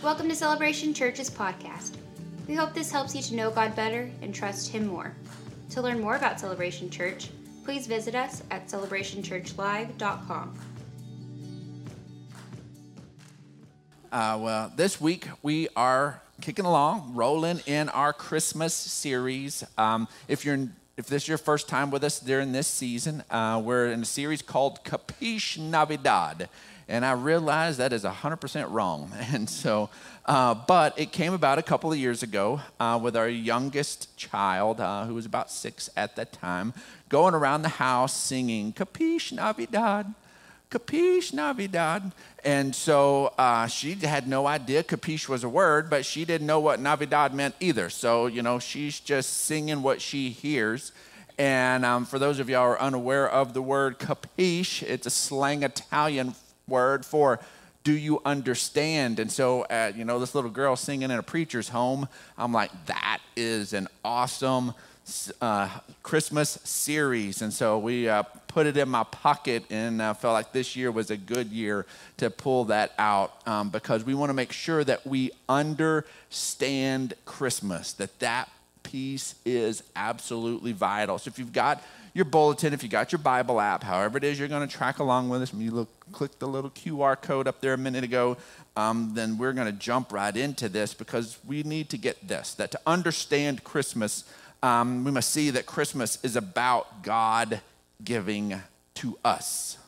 Welcome to Celebration Church's podcast. We hope this helps you to know God better and trust Him more. To learn more about Celebration Church, please visit us at celebrationchurchlive.com. Uh, well, this week we are kicking along, rolling in our Christmas series. Um, if you're if this is your first time with us during this season, uh, we're in a series called Capeesh Navidad. And I realized that is 100% wrong. And so, uh, but it came about a couple of years ago uh, with our youngest child, uh, who was about six at that time, going around the house singing Capiche Navidad. Capiche Navidad. And so uh, she had no idea capiche was a word, but she didn't know what Navidad meant either. So, you know, she's just singing what she hears. And um, for those of y'all who are unaware of the word capiche, it's a slang Italian word for do you understand? And so, uh, you know, this little girl singing in a preacher's home, I'm like, that is an awesome uh, Christmas series. And so we uh, put it in my pocket and uh, felt like this year was a good year to pull that out um, because we want to make sure that we understand Christmas, that that piece is absolutely vital. So if you've got your bulletin, if you got your Bible app, however it is you're going to track along with us, when you look, click the little QR code up there a minute ago, um, then we're going to jump right into this because we need to get this that to understand Christmas, um, we must see that Christmas is about God giving to us.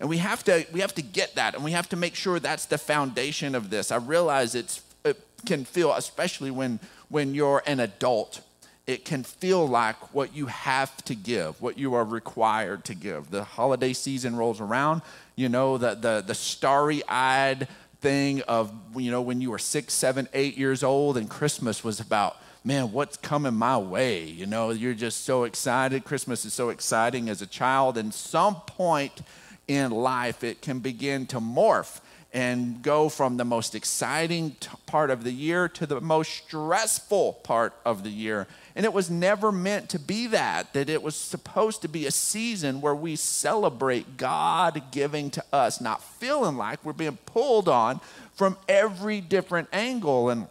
And we have to we have to get that and we have to make sure that's the foundation of this. I realize it's it can feel especially when when you're an adult it can feel like what you have to give, what you are required to give. The holiday season rolls around, you know, the, the, the starry eyed thing of, you know, when you were six, seven, eight years old and Christmas was about man, what's coming my way? You know, you're just so excited. Christmas is so exciting as a child. And some point in life, it can begin to morph and go from the most exciting part of the year to the most stressful part of the year. And it was never meant to be that, that it was supposed to be a season where we celebrate God giving to us, not feeling like we're being pulled on from every different angle. And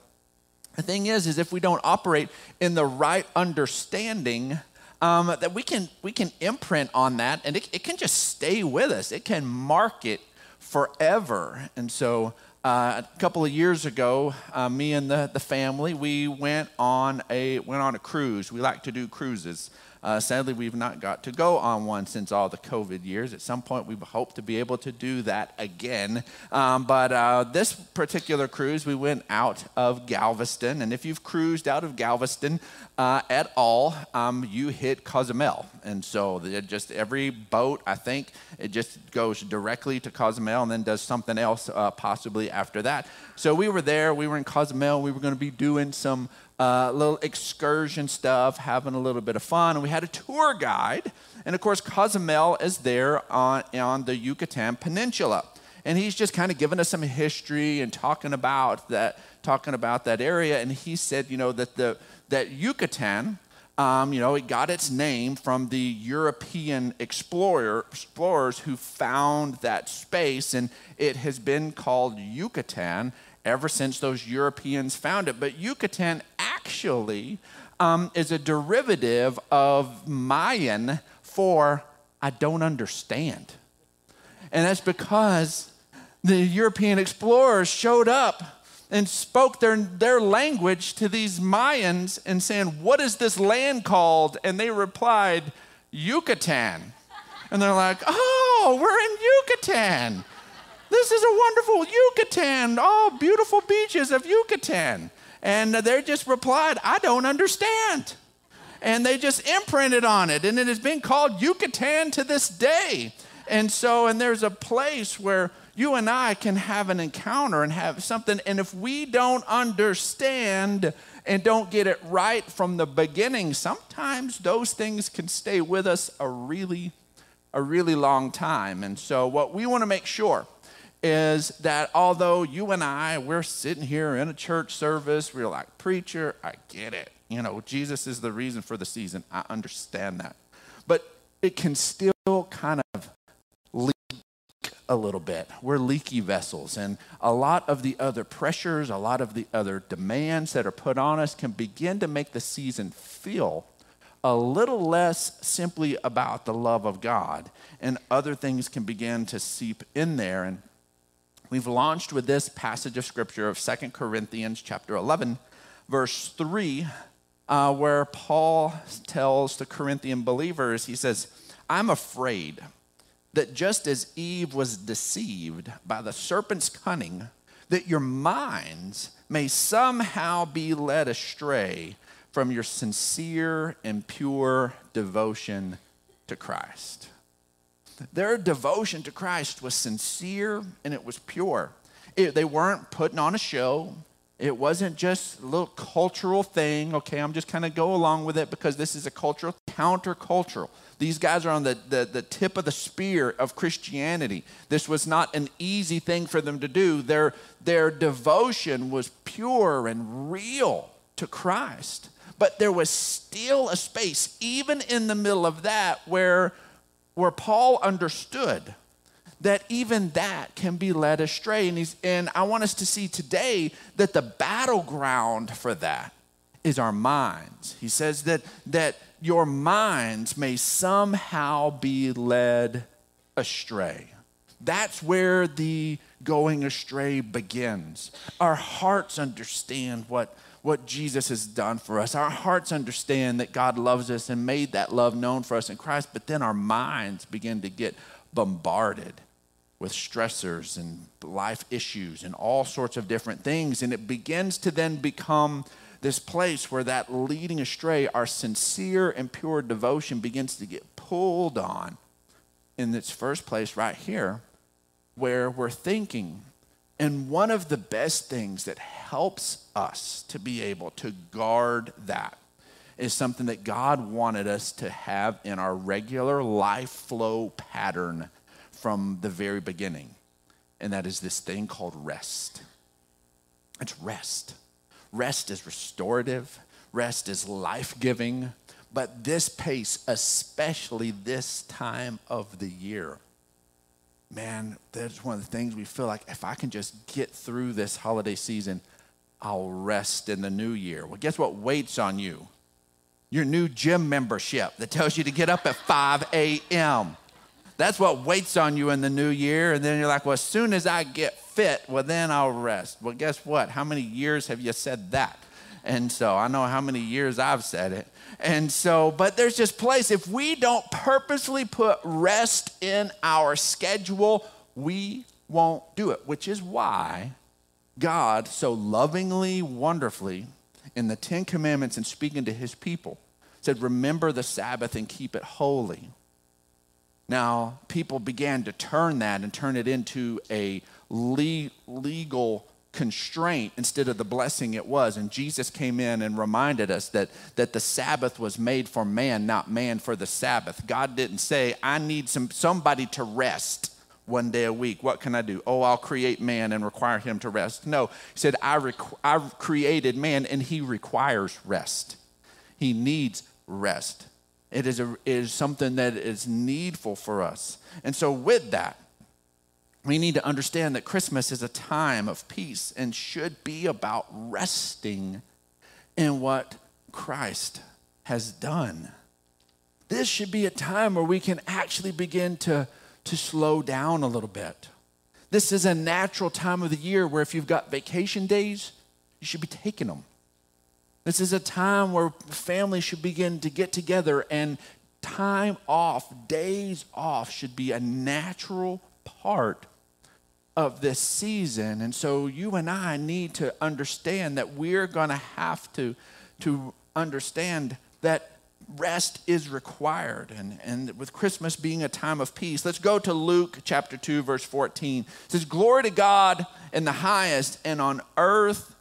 the thing is, is if we don't operate in the right understanding, um, that we can we can imprint on that, and it, it can just stay with us. It can mark it forever. And so, uh, a couple of years ago, uh, me and the, the family we went on a went on a cruise. We like to do cruises. Uh, sadly, we've not got to go on one since all the COVID years. At some point, we hope to be able to do that again. Um, but uh, this particular cruise, we went out of Galveston. And if you've cruised out of Galveston uh, at all, um, you hit Cozumel. And so just every boat, I think, it just goes directly to Cozumel and then does something else uh, possibly after that. So we were there, we were in Cozumel, we were going to be doing some uh, little excursion stuff, having a little bit of fun. And we had a tour guide. And of course, Cozumel is there on, on the Yucatan Peninsula. And he's just kind of giving us some history and talking about that, talking about that area. And he said, you know, that the that Yucatan, um, you know, it got its name from the European explorer, explorers who found that space, and it has been called Yucatan ever since those Europeans found it. But Yucatan actually um, is a derivative of Mayan for I don't understand. And that's because the European explorers showed up and spoke their, their language to these Mayans and saying, What is this land called? And they replied, Yucatan. And they're like, Oh, we're in Yucatan. This is a wonderful Yucatan. Oh, beautiful beaches of Yucatan. And they just replied, I don't understand. And they just imprinted on it. And it has been called Yucatan to this day. And so, and there's a place where you and I can have an encounter and have something. And if we don't understand and don't get it right from the beginning, sometimes those things can stay with us a really, a really long time. And so, what we want to make sure is that although you and I, we're sitting here in a church service, we're like, Preacher, I get it. You know, Jesus is the reason for the season. I understand that. But it can still kind of a little bit. We're leaky vessels, and a lot of the other pressures, a lot of the other demands that are put on us can begin to make the season feel a little less simply about the love of God, and other things can begin to seep in there. And we've launched with this passage of scripture of Second Corinthians chapter 11, verse 3, uh, where Paul tells the Corinthian believers, he says, I'm afraid that just as Eve was deceived by the serpent's cunning, that your minds may somehow be led astray from your sincere and pure devotion to Christ. Their devotion to Christ was sincere and it was pure. It, they weren't putting on a show. It wasn't just a little cultural thing. Okay, I'm just kind of go along with it because this is a cultural, countercultural. These guys are on the, the, the tip of the spear of Christianity. This was not an easy thing for them to do. Their, their devotion was pure and real to Christ. But there was still a space, even in the middle of that, where, where Paul understood that even that can be led astray. And, he's, and I want us to see today that the battleground for that is our minds. He says that, that your minds may somehow be led astray. That's where the going astray begins. Our hearts understand what, what Jesus has done for us. Our hearts understand that God loves us and made that love known for us in Christ, but then our minds begin to get bombarded with stressors and life issues and all sorts of different things. And it begins to then become this place where that leading astray, our sincere and pure devotion begins to get pulled on in its first place right here, where we're thinking. And one of the best things that helps us to be able to guard that is something that God wanted us to have in our regular life flow pattern from the very beginning. And that is this thing called rest. It's rest. Rest is restorative, rest is life giving, but this pace, especially this time of the year, man, that's one of the things we feel like if I can just get through this holiday season, I'll rest in the new year. Well, guess what waits on you? Your new gym membership that tells you to get up at 5 a.m. That's what waits on you in the new year. And then you're like, well, as soon as I get fit, well, then I'll rest. Well, guess what? How many years have you said that? And so I know how many years I've said it. And so, but there's just place. If we don't purposely put rest in our schedule, we won't do it, which is why God so lovingly, wonderfully, in the Ten Commandments and speaking to his people, said, Remember the Sabbath and keep it holy. Now, people began to turn that and turn it into a le- legal constraint instead of the blessing it was. And Jesus came in and reminded us that, that the Sabbath was made for man, not man for the Sabbath. God didn't say, I need some, somebody to rest one day a week. What can I do? Oh, I'll create man and require him to rest. No, he said, I, requ- I created man and he requires rest. He needs rest. It is, a, something that is needful for us. And so, with that, we need to understand that Christmas is a time of peace and should be about resting in what Christ has done. This should be a time where we can actually begin to, to slow down a little bit. This is a natural time of the year where if you've got vacation days, you should be taking them. This is a time where families should begin to get together and time off, days off should be a natural part of this season. And so you and I need to understand that we're going to have to to understand that rest is required and, and with christmas being a time of peace let's go to luke chapter 2 verse 14 it says glory to god in the highest and on earth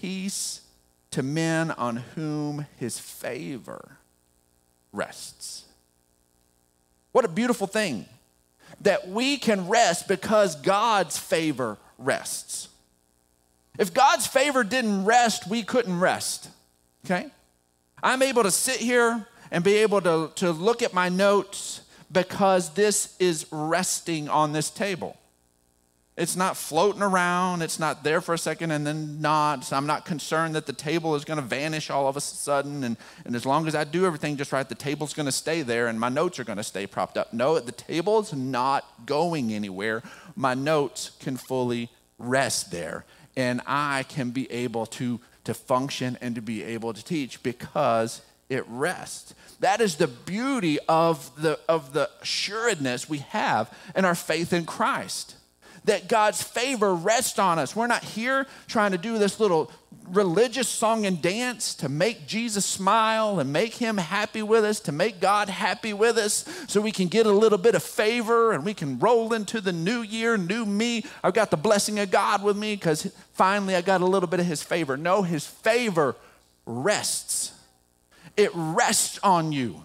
peace to men on whom his favor rests. What a beautiful thing that we can rest because God's favor rests. If God's favor didn't rest, we couldn't rest. Okay? I'm able to sit here and be able to, to look at my notes because this is resting on this table. It's not floating around. It's not there for a second and then not. So I'm not concerned that the table is going to vanish all of a sudden. And, and as long as I do everything just right, the table's going to stay there and my notes are going to stay propped up. No, the table's not going anywhere. My notes can fully rest there. And I can be able to, to function and to be able to teach because it rests. That is the beauty of the, of the assuredness we have in our faith in Christ that God's favor rests on us. We're not here trying to do this little religious song and dance to make Jesus smile and make him happy with us, to make God happy with us, so we can get a little bit of favor and we can roll into the new year, new me. I've got the blessing of God with me because finally I got a little bit of his favor. No, his favor rests. It rests on you.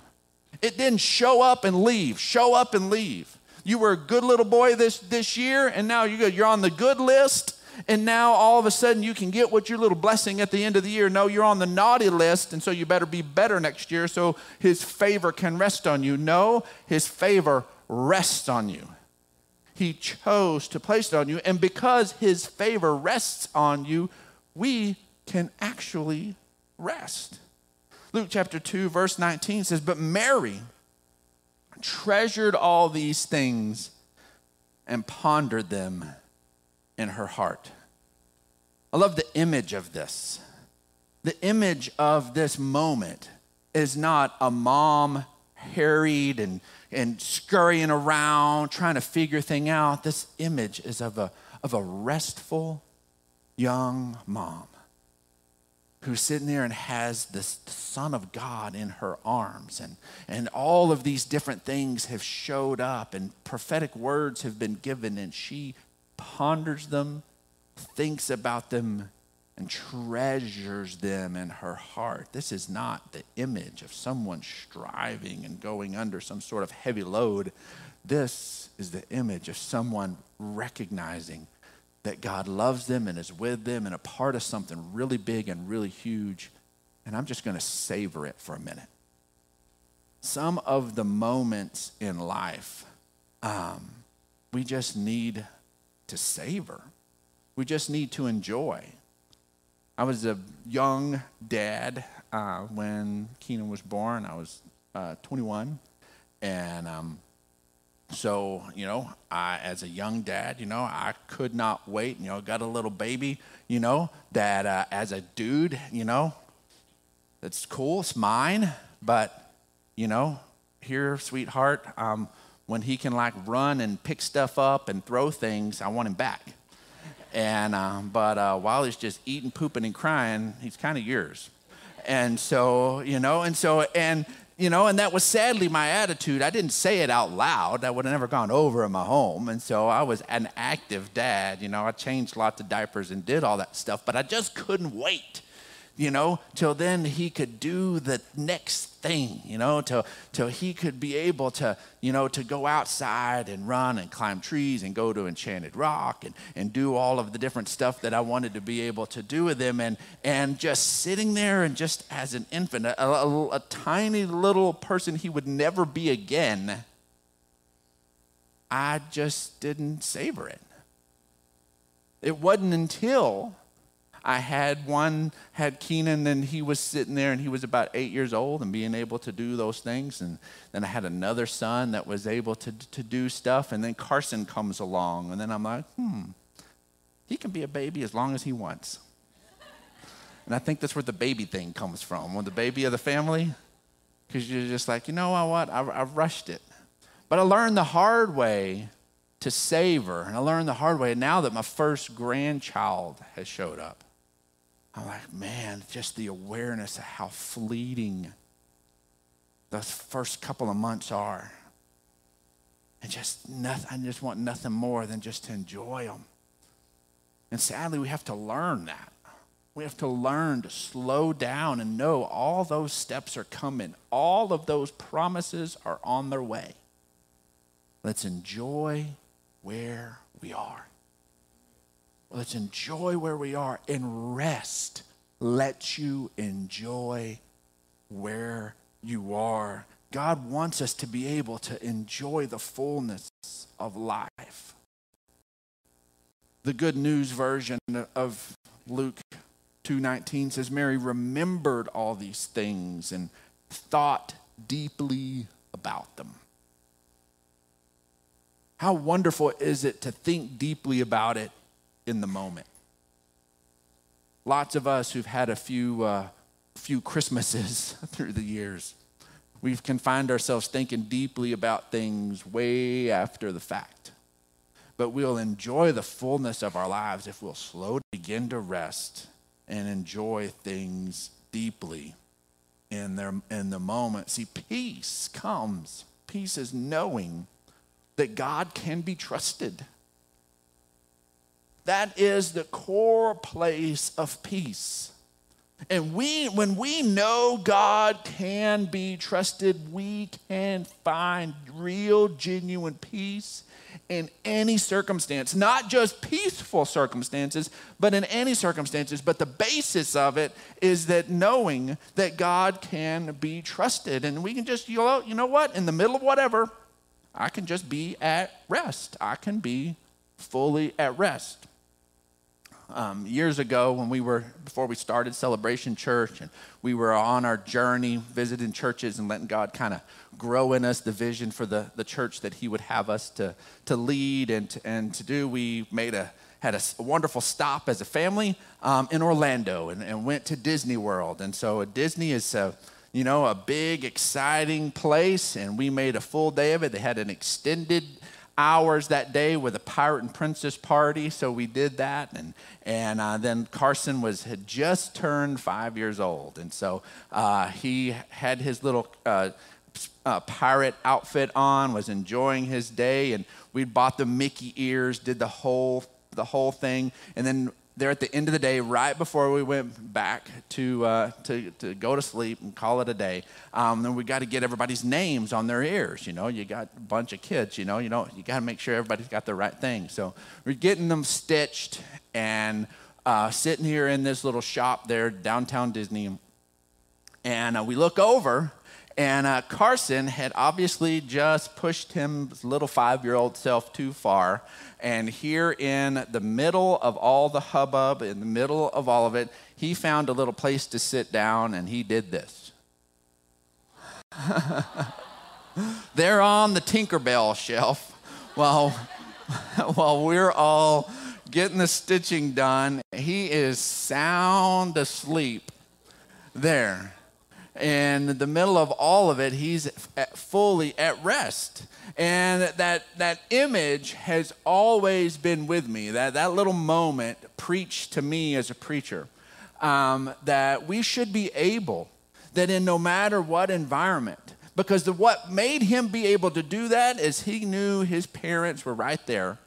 It didn't show up and leave, show up and leave. You were a good little boy this, this year, and now you're, you're on the good list, and now all of a sudden you can get what your little blessing at the end of the year. No, you're on the naughty list, and so you better be better next year so his favor can rest on you. No, his favor rests on you. He chose to place it on you, and because his favor rests on you, we can actually rest. Luke chapter 2, verse 19 says, But Mary, treasured all these things and pondered them in her heart. I love the image of this. The image of this moment is not a mom harried and, and scurrying around trying to figure thing out. This image is of a, of a restful young mom who's sitting there and has the Son of God in her arms. And, and all of these different things have showed up, and prophetic words have been given, and she ponders them, thinks about them, and treasures them in her heart. This is not the image of someone striving and going under some sort of heavy load. This is the image of someone recognizing that God loves them and is with them and a part of something really big and really huge. And I'm just going to savor it for a minute. Some of the moments in life, um, we just need to savor. We just need to enjoy. I was a young dad uh, when Keenan was born. I was uh, 21. And um, so, you know, I, as a young dad, you know, I could not wait. You know, got a little baby, you know, that uh, as a dude, you know, it's cool, it's mine. But, you know, here, sweetheart, um, when he can like run and pick stuff up and throw things, I want him back. And, uh, but uh, while he's just eating, pooping, and crying, he's kind of yours. And so, you know, and so, and you know, and that was sadly my attitude. I didn't say it out loud. That would have never gone over in my home. And so I was an active dad. You know, I changed lots of diapers and did all that stuff, but I just couldn't wait you know, till then he could do the next thing, you know, till, till he could be able to, you know, to go outside and run and climb trees and go to Enchanted Rock and, and do all of the different stuff that I wanted to be able to do with him. And, and just sitting there and just as an infant, a, a, a tiny little person he would never be again, I just didn't savor it. It wasn't until I had one, had Keenan, and he was sitting there and he was about eight years old and being able to do those things. And then I had another son that was able to, to do stuff. And then Carson comes along. And then I'm like, hmm, he can be a baby as long as he wants. And I think that's where the baby thing comes from. When the baby of the family, because you're just like, you know what, I, I rushed it. But I learned the hard way to savor. And I learned the hard way now that my first grandchild has showed up. I'm like, man, just the awareness of how fleeting those first couple of months are. And just nothing, I just want nothing more than just to enjoy them. And sadly, we have to learn that. We have to learn to slow down and know all those steps are coming. All of those promises are on their way. Let's enjoy where we are. Let's enjoy where we are and rest. Let you enjoy where you are. God wants us to be able to enjoy the fullness of life. The good news version of Luke 2:19 says Mary remembered all these things and thought deeply about them. How wonderful is it to think deeply about it in the moment? Lots of us who've had a few, uh, few Christmases through the years, we can find ourselves thinking deeply about things way after the fact. But we'll enjoy the fullness of our lives if we'll slow to begin to rest and enjoy things deeply in, their, in the moment. See, peace comes. Peace is knowing that God can be trusted. That is the core place of peace. And we, when we know God can be trusted, we can find real, genuine peace in any circumstance, not just peaceful circumstances, but in any circumstances. But the basis of it is that knowing that God can be trusted. And we can just, you know, you know what? In the middle of whatever, I can just be at rest. I can be fully at rest. Um, years ago, when we were, before we started Celebration Church, and we were on our journey visiting churches and letting God kind of grow in us the vision for the, the church that He would have us to, to lead and to, and to do, we made a, had a, wonderful stop as a family um, in Orlando and, and went to Disney World. And so Disney is a, you know, a big, exciting place, and we made a full day of it. They had an extended hours that day with a pirate and princess party so we did that. And and uh, then carson was had just turned five years old. And so uh, he had his little uh, uh pirate outfit on was enjoying his day and we bought the mickey ears did the whole the whole thing. And then there at the end of the day, right before we went back to, uh, to, to go to sleep and call it a day, um, then we got to get everybody's names on their ears. You know, you got a bunch of kids, you know, you know, you got to make sure everybody's got the right thing. So we're getting them stitched and uh, sitting here in this little shop there, downtown Disney. And uh, we look over and uh, Carson had obviously just pushed his little five year old self too far. And here in the middle of all the hubbub, in the middle of all of it, he found a little place to sit down and he did this. They're on the Tinkerbell shelf while, while we're all getting the stitching done. He is sound asleep there in the middle of all of it, he's at, fully at rest. And that, that image has always been with me. That, that little moment preached to me as a preacher um, that we should be able, that in no matter what environment, because the, what made him be able to do that is he knew his parents were right there.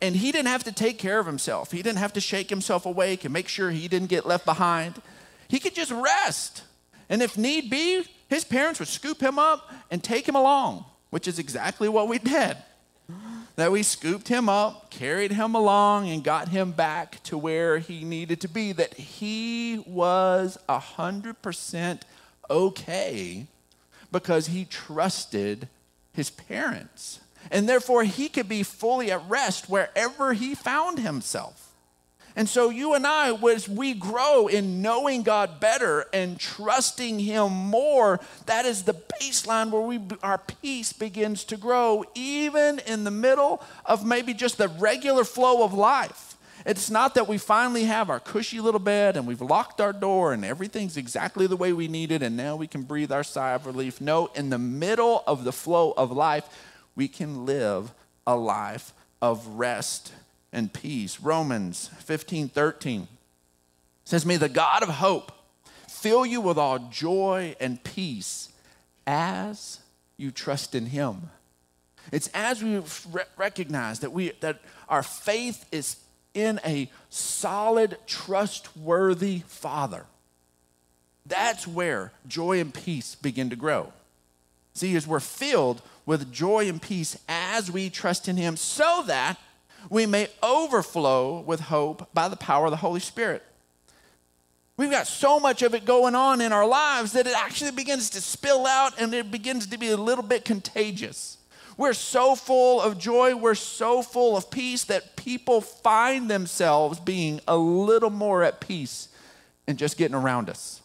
And he didn't have to take care of himself. He didn't have to shake himself awake and make sure he didn't get left behind. He could just rest and if need be, his parents would scoop him up and take him along, which is exactly what we did. That we scooped him up, carried him along, and got him back to where he needed to be. That he was 100% okay because he trusted his parents. And therefore, he could be fully at rest wherever he found himself. And so, you and I, as we grow in knowing God better and trusting Him more, that is the baseline where we, our peace begins to grow, even in the middle of maybe just the regular flow of life. It's not that we finally have our cushy little bed and we've locked our door and everything's exactly the way we need it and now we can breathe our sigh of relief. No, in the middle of the flow of life, we can live a life of rest and peace. Romans 15 13 says, May the God of hope fill you with all joy and peace as you trust in him. It's as we re- recognize that, we, that our faith is in a solid, trustworthy Father. That's where joy and peace begin to grow. See, as we're filled with joy and peace as we trust in Him, so that we may overflow with hope by the power of the Holy Spirit. We've got so much of it going on in our lives that it actually begins to spill out and it begins to be a little bit contagious. We're so full of joy, we're so full of peace that people find themselves being a little more at peace and just getting around us.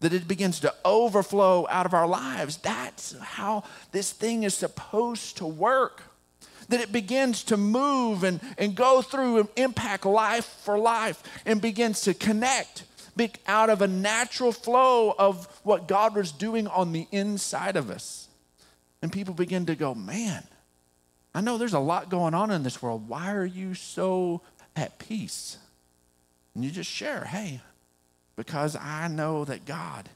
That it begins to overflow out of our lives. That's how this thing is supposed to work. That it begins to move and, and go through and impact life for life and begins to connect out of a natural flow of what God was doing on the inside of us. And people begin to go, man, I know there's a lot going on in this world. Why are you so at peace? And you just share, hey, because I know that God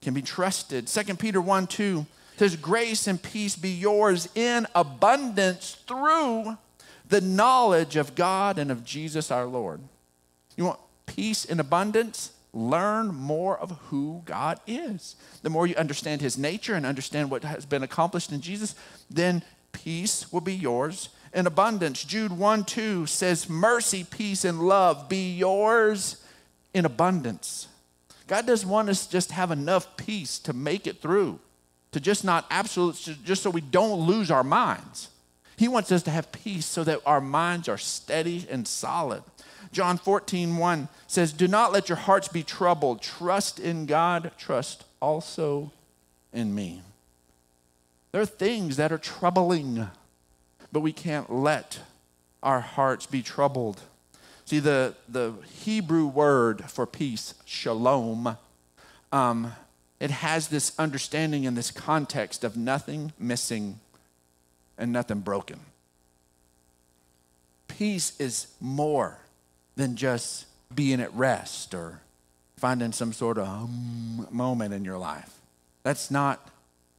can be trusted. 2 Peter 1 2 says, Grace and peace be yours in abundance through the knowledge of God and of Jesus our Lord. You want peace in abundance? learn more of who God is. The more you understand his nature and understand what has been accomplished in Jesus, then peace will be yours in abundance. Jude 1 2 says, Mercy, peace, and love be yours in abundance. God doesn't want us just have enough peace to make it through, to just not absolute, just so we don't lose our minds. He wants us to have peace so that our minds are steady and solid. John 14, 1 says, Do not let your hearts be troubled. Trust in God, trust also in me. There are things that are troubling, but we can't let our hearts be troubled. See, the, the Hebrew word for peace, shalom, um, it has this understanding and this context of nothing missing and nothing broken. Peace is more than just being at rest or finding some sort of um, moment in your life. That's not,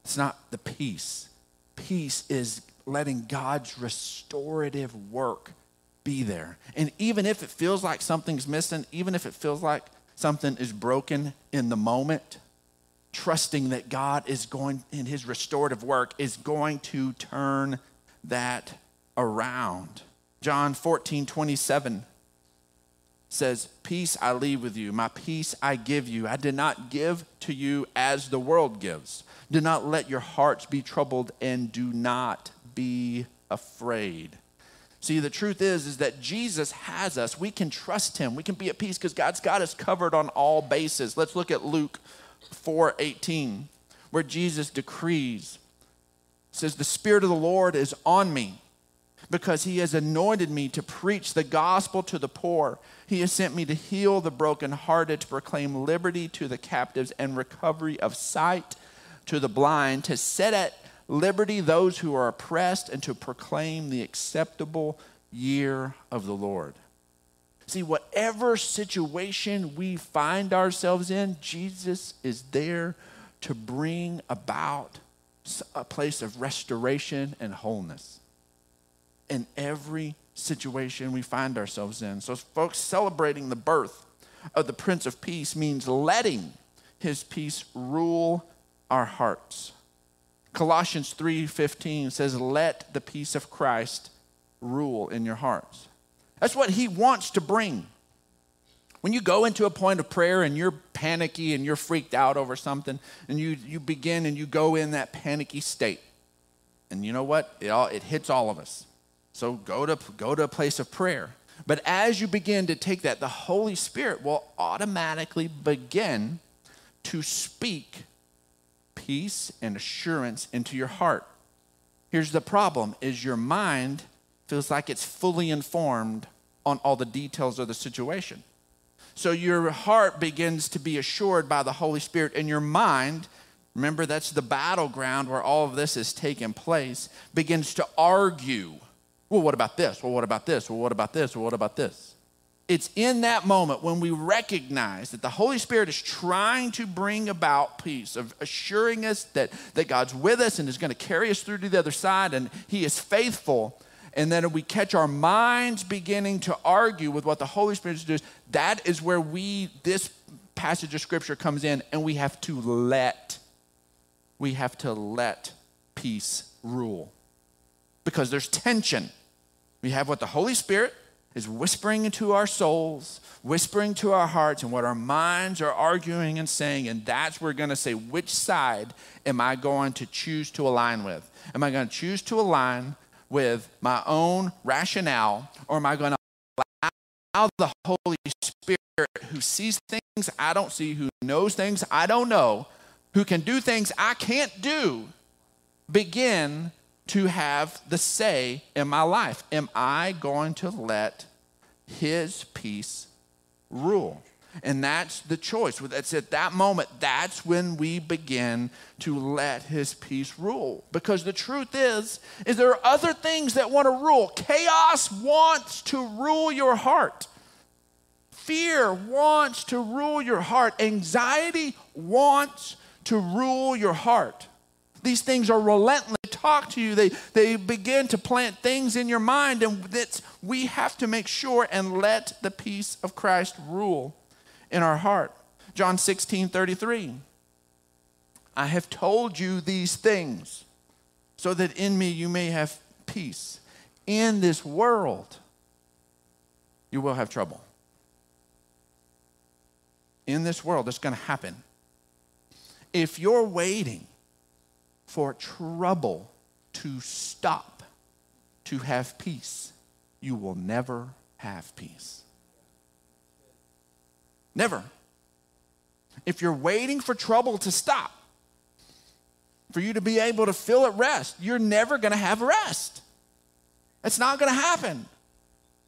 it's not the peace. Peace is letting God's restorative work be there. And even if it feels like something's missing, even if it feels like something is broken in the moment, trusting that God is going, in his restorative work, is going to turn that around. John 14, 27 says, Peace I leave with you, my peace I give you. I did not give to you as the world gives. Do not let your hearts be troubled and do not be afraid. See, the truth is, is that Jesus has us. We can trust him. We can be at peace because God's got us covered on all bases. Let's look at Luke 4:18, where Jesus decrees, says, The Spirit of the Lord is on me because he has anointed me to preach the gospel to the poor. He has sent me to heal the brokenhearted, to proclaim liberty to the captives and recovery of sight to the blind, to set at liberty those who are oppressed, and to proclaim the acceptable year of the Lord. See, whatever situation we find ourselves in, Jesus is there to bring about a place of restoration and wholeness in every situation we find ourselves in. So, folks, celebrating the birth of the Prince of Peace means letting his peace rule our hearts. Colossians 3:15 says let the peace of Christ rule in your hearts. That's what he wants to bring. When you go into a point of prayer and you're panicky and you're freaked out over something and you you begin and you go in that panicky state. And you know what? It all it hits all of us. So go to, go to a place of prayer. But as you begin to take that, the Holy Spirit will automatically begin to speak peace and assurance into your heart. Here's the problem is your mind feels like it's fully informed on all the details of the situation. So your heart begins to be assured by the Holy Spirit and your mind remember that's the battleground where all of this is taking place begins to argue well, what about this? Well, what about this? Well, what about this? Well, what about this? It's in that moment when we recognize that the Holy Spirit is trying to bring about peace, of assuring us that, that God's with us and is going to carry us through to the other side and He is faithful. And then we catch our minds beginning to argue with what the Holy Spirit is doing. That is where we, this passage of Scripture comes in, and we have to let, we have to let peace rule because there's tension we have what the Holy Spirit is whispering into our souls, whispering to our hearts, and what our minds are arguing and saying. And that's where we're going to say, which side am I going to choose to align with? Am I going to choose to align with my own rationale, or am I going to allow the Holy Spirit, who sees things I don't see, who knows things I don't know, who can do things I can't do, begin to have the say in my life. Am I going to let his peace rule? And that's the choice. That's at that moment, that's when we begin to let his peace rule. Because the truth is, is there are other things that want to rule. Chaos wants to rule your heart. Fear wants to rule your heart. Anxiety wants to rule your heart. These things are relentless. They talk to you. They, they begin to plant things in your mind, and that's, we have to make sure and let the peace of Christ rule in our heart. John 16, 33. I have told you these things so that in me you may have peace. In this world, you will have trouble. In this world, it's going to happen. If you're waiting for trouble to stop, to have peace, you will never have peace. Never. If you're waiting for trouble to stop, for you to be able to feel at rest, you're never going to have rest. It's not going to happen.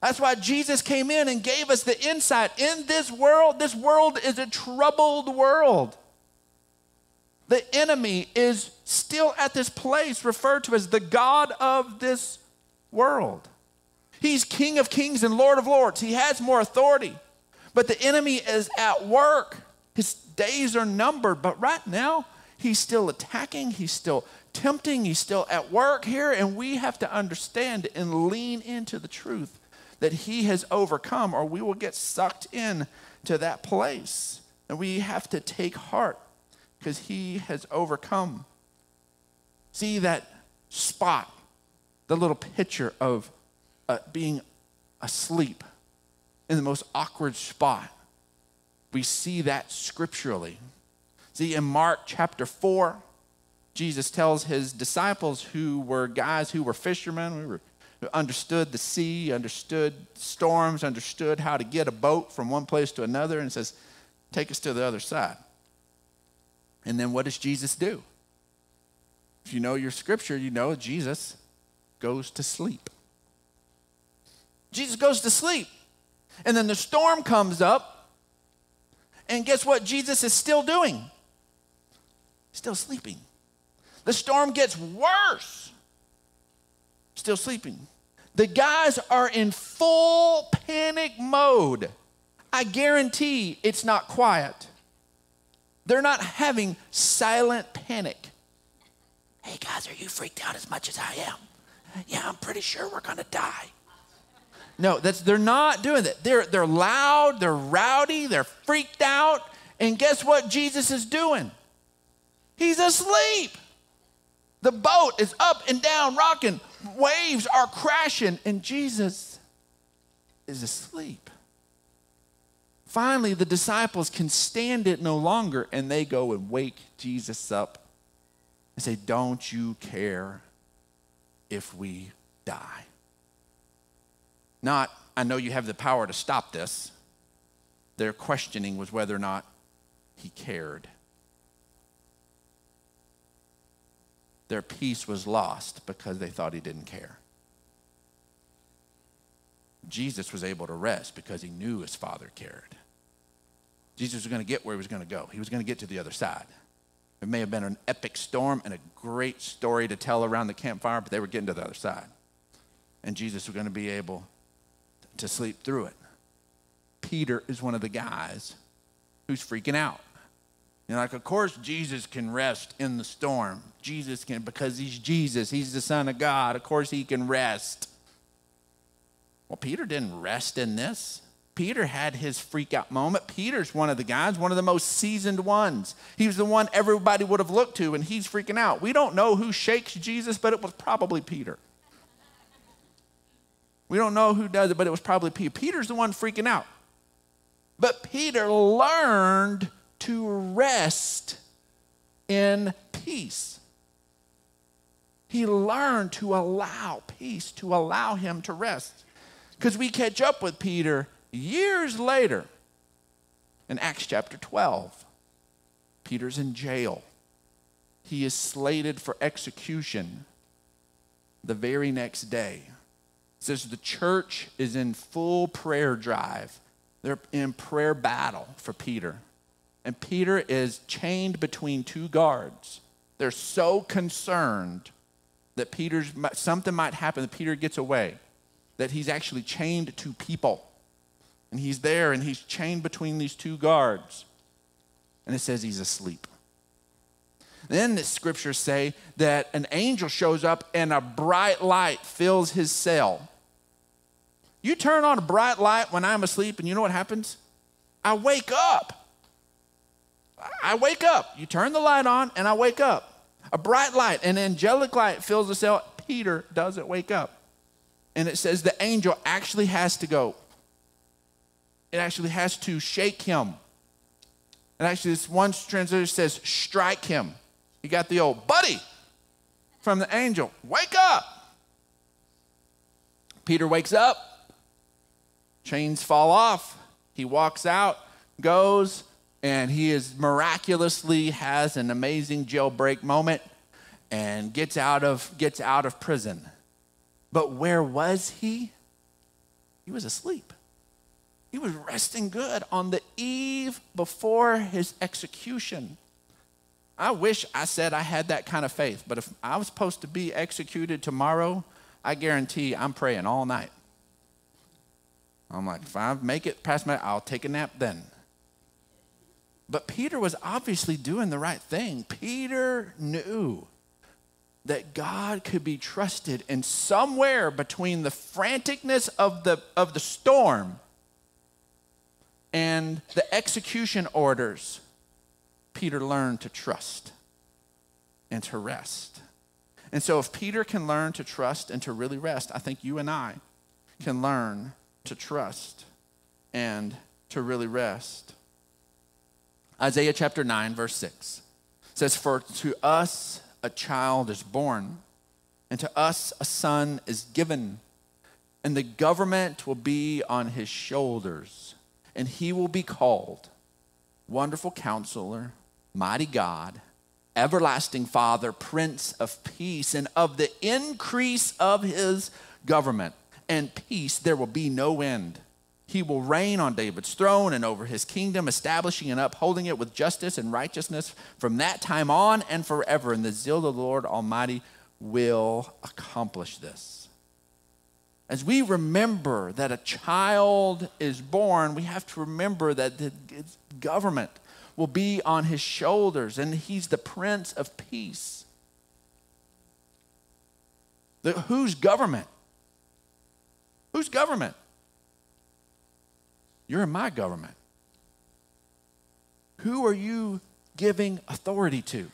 That's why Jesus came in and gave us the insight. In this world, this world is a troubled world the enemy is still at this place referred to as the God of this world. He's King of kings and Lord of lords. He has more authority. But the enemy is at work. His days are numbered. But right now, he's still attacking. He's still tempting. He's still at work here. And we have to understand and lean into the truth that he has overcome, or we will get sucked in to that place. And we have to take heart because he has overcome. See that spot, the little picture of uh, being asleep in the most awkward spot. We see that scripturally. See, in Mark chapter 4, Jesus tells his disciples, who were guys who were fishermen, who, were, who understood the sea, understood storms, understood how to get a boat from one place to another, and says, Take us to the other side. And then what does Jesus do? If you know your scripture, you know Jesus goes to sleep. Jesus goes to sleep. And then the storm comes up. And guess what? Jesus is still doing? Still sleeping. The storm gets worse. Still sleeping. The guys are in full panic mode. I guarantee it's not quiet. They're not having silent panic. Hey guys, are you freaked out as much as I am? Yeah, I'm pretty sure we're gonna die. No, that's they're not doing that. They're they're loud, they're rowdy, they're freaked out. And guess what Jesus is doing? He's asleep. The boat is up and down, rocking. Waves are crashing, and Jesus is asleep. Finally, the disciples can stand it no longer and they go and wake Jesus up and say, Don't you care if we die? Not, I know you have the power to stop this. Their questioning was whether or not he cared. Their peace was lost because they thought he didn't care. Jesus was able to rest because he knew his Father cared. Jesus was going to get where he was going to go. He was going to get to the other side. It may have been an epic storm and a great story to tell around the campfire, but they were getting to the other side. And Jesus was going to be able to sleep through it. Peter is one of the guys who's freaking out. Know, like, of course, Jesus can rest in the storm. Jesus can, because he's Jesus, he's the Son of God. Of course, he can rest. Well, Peter didn't rest in this. Peter had his freak out moment. Peter's one of the guys, one of the most seasoned ones. He was the one everybody would have looked to, and he's freaking out. We don't know who shakes Jesus, but it was probably Peter. We don't know who does it, but it was probably Peter. Peter's the one freaking out. But Peter learned to rest in peace. He learned to allow peace, to allow him to rest. Because we catch up with Peter years later in Acts chapter 12. Peter's in jail. He is slated for execution the very next day. Says the church is in full prayer drive. They're in prayer battle for Peter. And Peter is chained between two guards. They're so concerned that Peter's something might happen that Peter gets away, that he's actually chained to people. And he's there and he's chained between these two guards. And it says he's asleep. Then the scriptures say that an angel shows up and a bright light fills his cell. You turn on a bright light when I'm asleep, and you know what happens? I wake up. I wake up. You turn the light on, and I wake up. A bright light, an angelic light fills the cell. Peter doesn't wake up. And it says the angel actually has to go. It actually has to shake him. And actually, this one translator says, strike him. You got the old buddy from the angel. Wake up. Peter wakes up. Chains fall off. He walks out, goes, and he is miraculously has an amazing jailbreak moment and gets out of gets out of prison. But where was he? He was asleep. He was resting good on the eve before his execution. I wish I said I had that kind of faith, but if I was supposed to be executed tomorrow, I guarantee I'm praying all night. I'm like, if I make it past my, I'll take a nap then. But Peter was obviously doing the right thing. Peter knew that God could be trusted, and somewhere between the franticness of the, of the storm and the execution orders, Peter learned to trust and to rest. And so, if Peter can learn to trust and to really rest, I think you and I can learn to trust and to really rest. Isaiah chapter 9, verse 6 says, For to us a child is born, and to us a son is given, and the government will be on his shoulders, and he will be called Wonderful Counselor, Mighty God, Everlasting Father, Prince of Peace, and of the increase of his government and peace there will be no end. He will reign on David's throne and over his kingdom, establishing and upholding it with justice and righteousness from that time on and forever. And the zeal of the Lord Almighty will accomplish this. As we remember that a child is born, we have to remember that the government will be on his shoulders and he's the Prince of Peace. The, whose government? Whose government? You're in my government. Who are you giving authority to?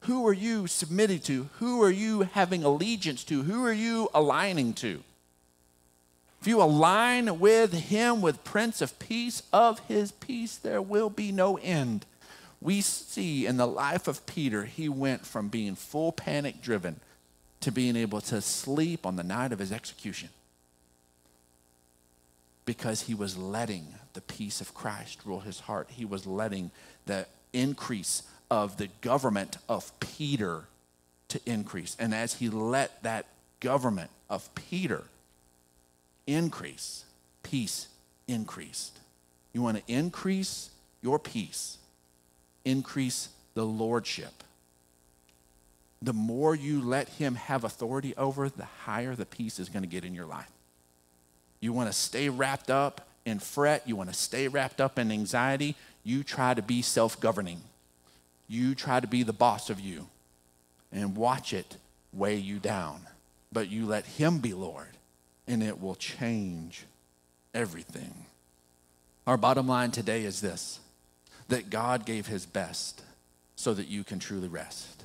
Who are you submitting to? Who are you having allegiance to? Who are you aligning to? If you align with him, with Prince of Peace, of his peace, there will be no end. We see in the life of Peter, he went from being full panic driven to being able to sleep on the night of his execution because he was letting the peace of Christ rule his heart. He was letting the increase of the government of Peter to increase. And as he let that government of Peter increase, peace increased. You want to increase your peace, increase the lordship. The more you let him have authority over, the higher the peace is going to get in your life. You want to stay wrapped up in fret. You want to stay wrapped up in anxiety. You try to be self governing. You try to be the boss of you and watch it weigh you down. But you let Him be Lord, and it will change everything. Our bottom line today is this that God gave His best so that you can truly rest.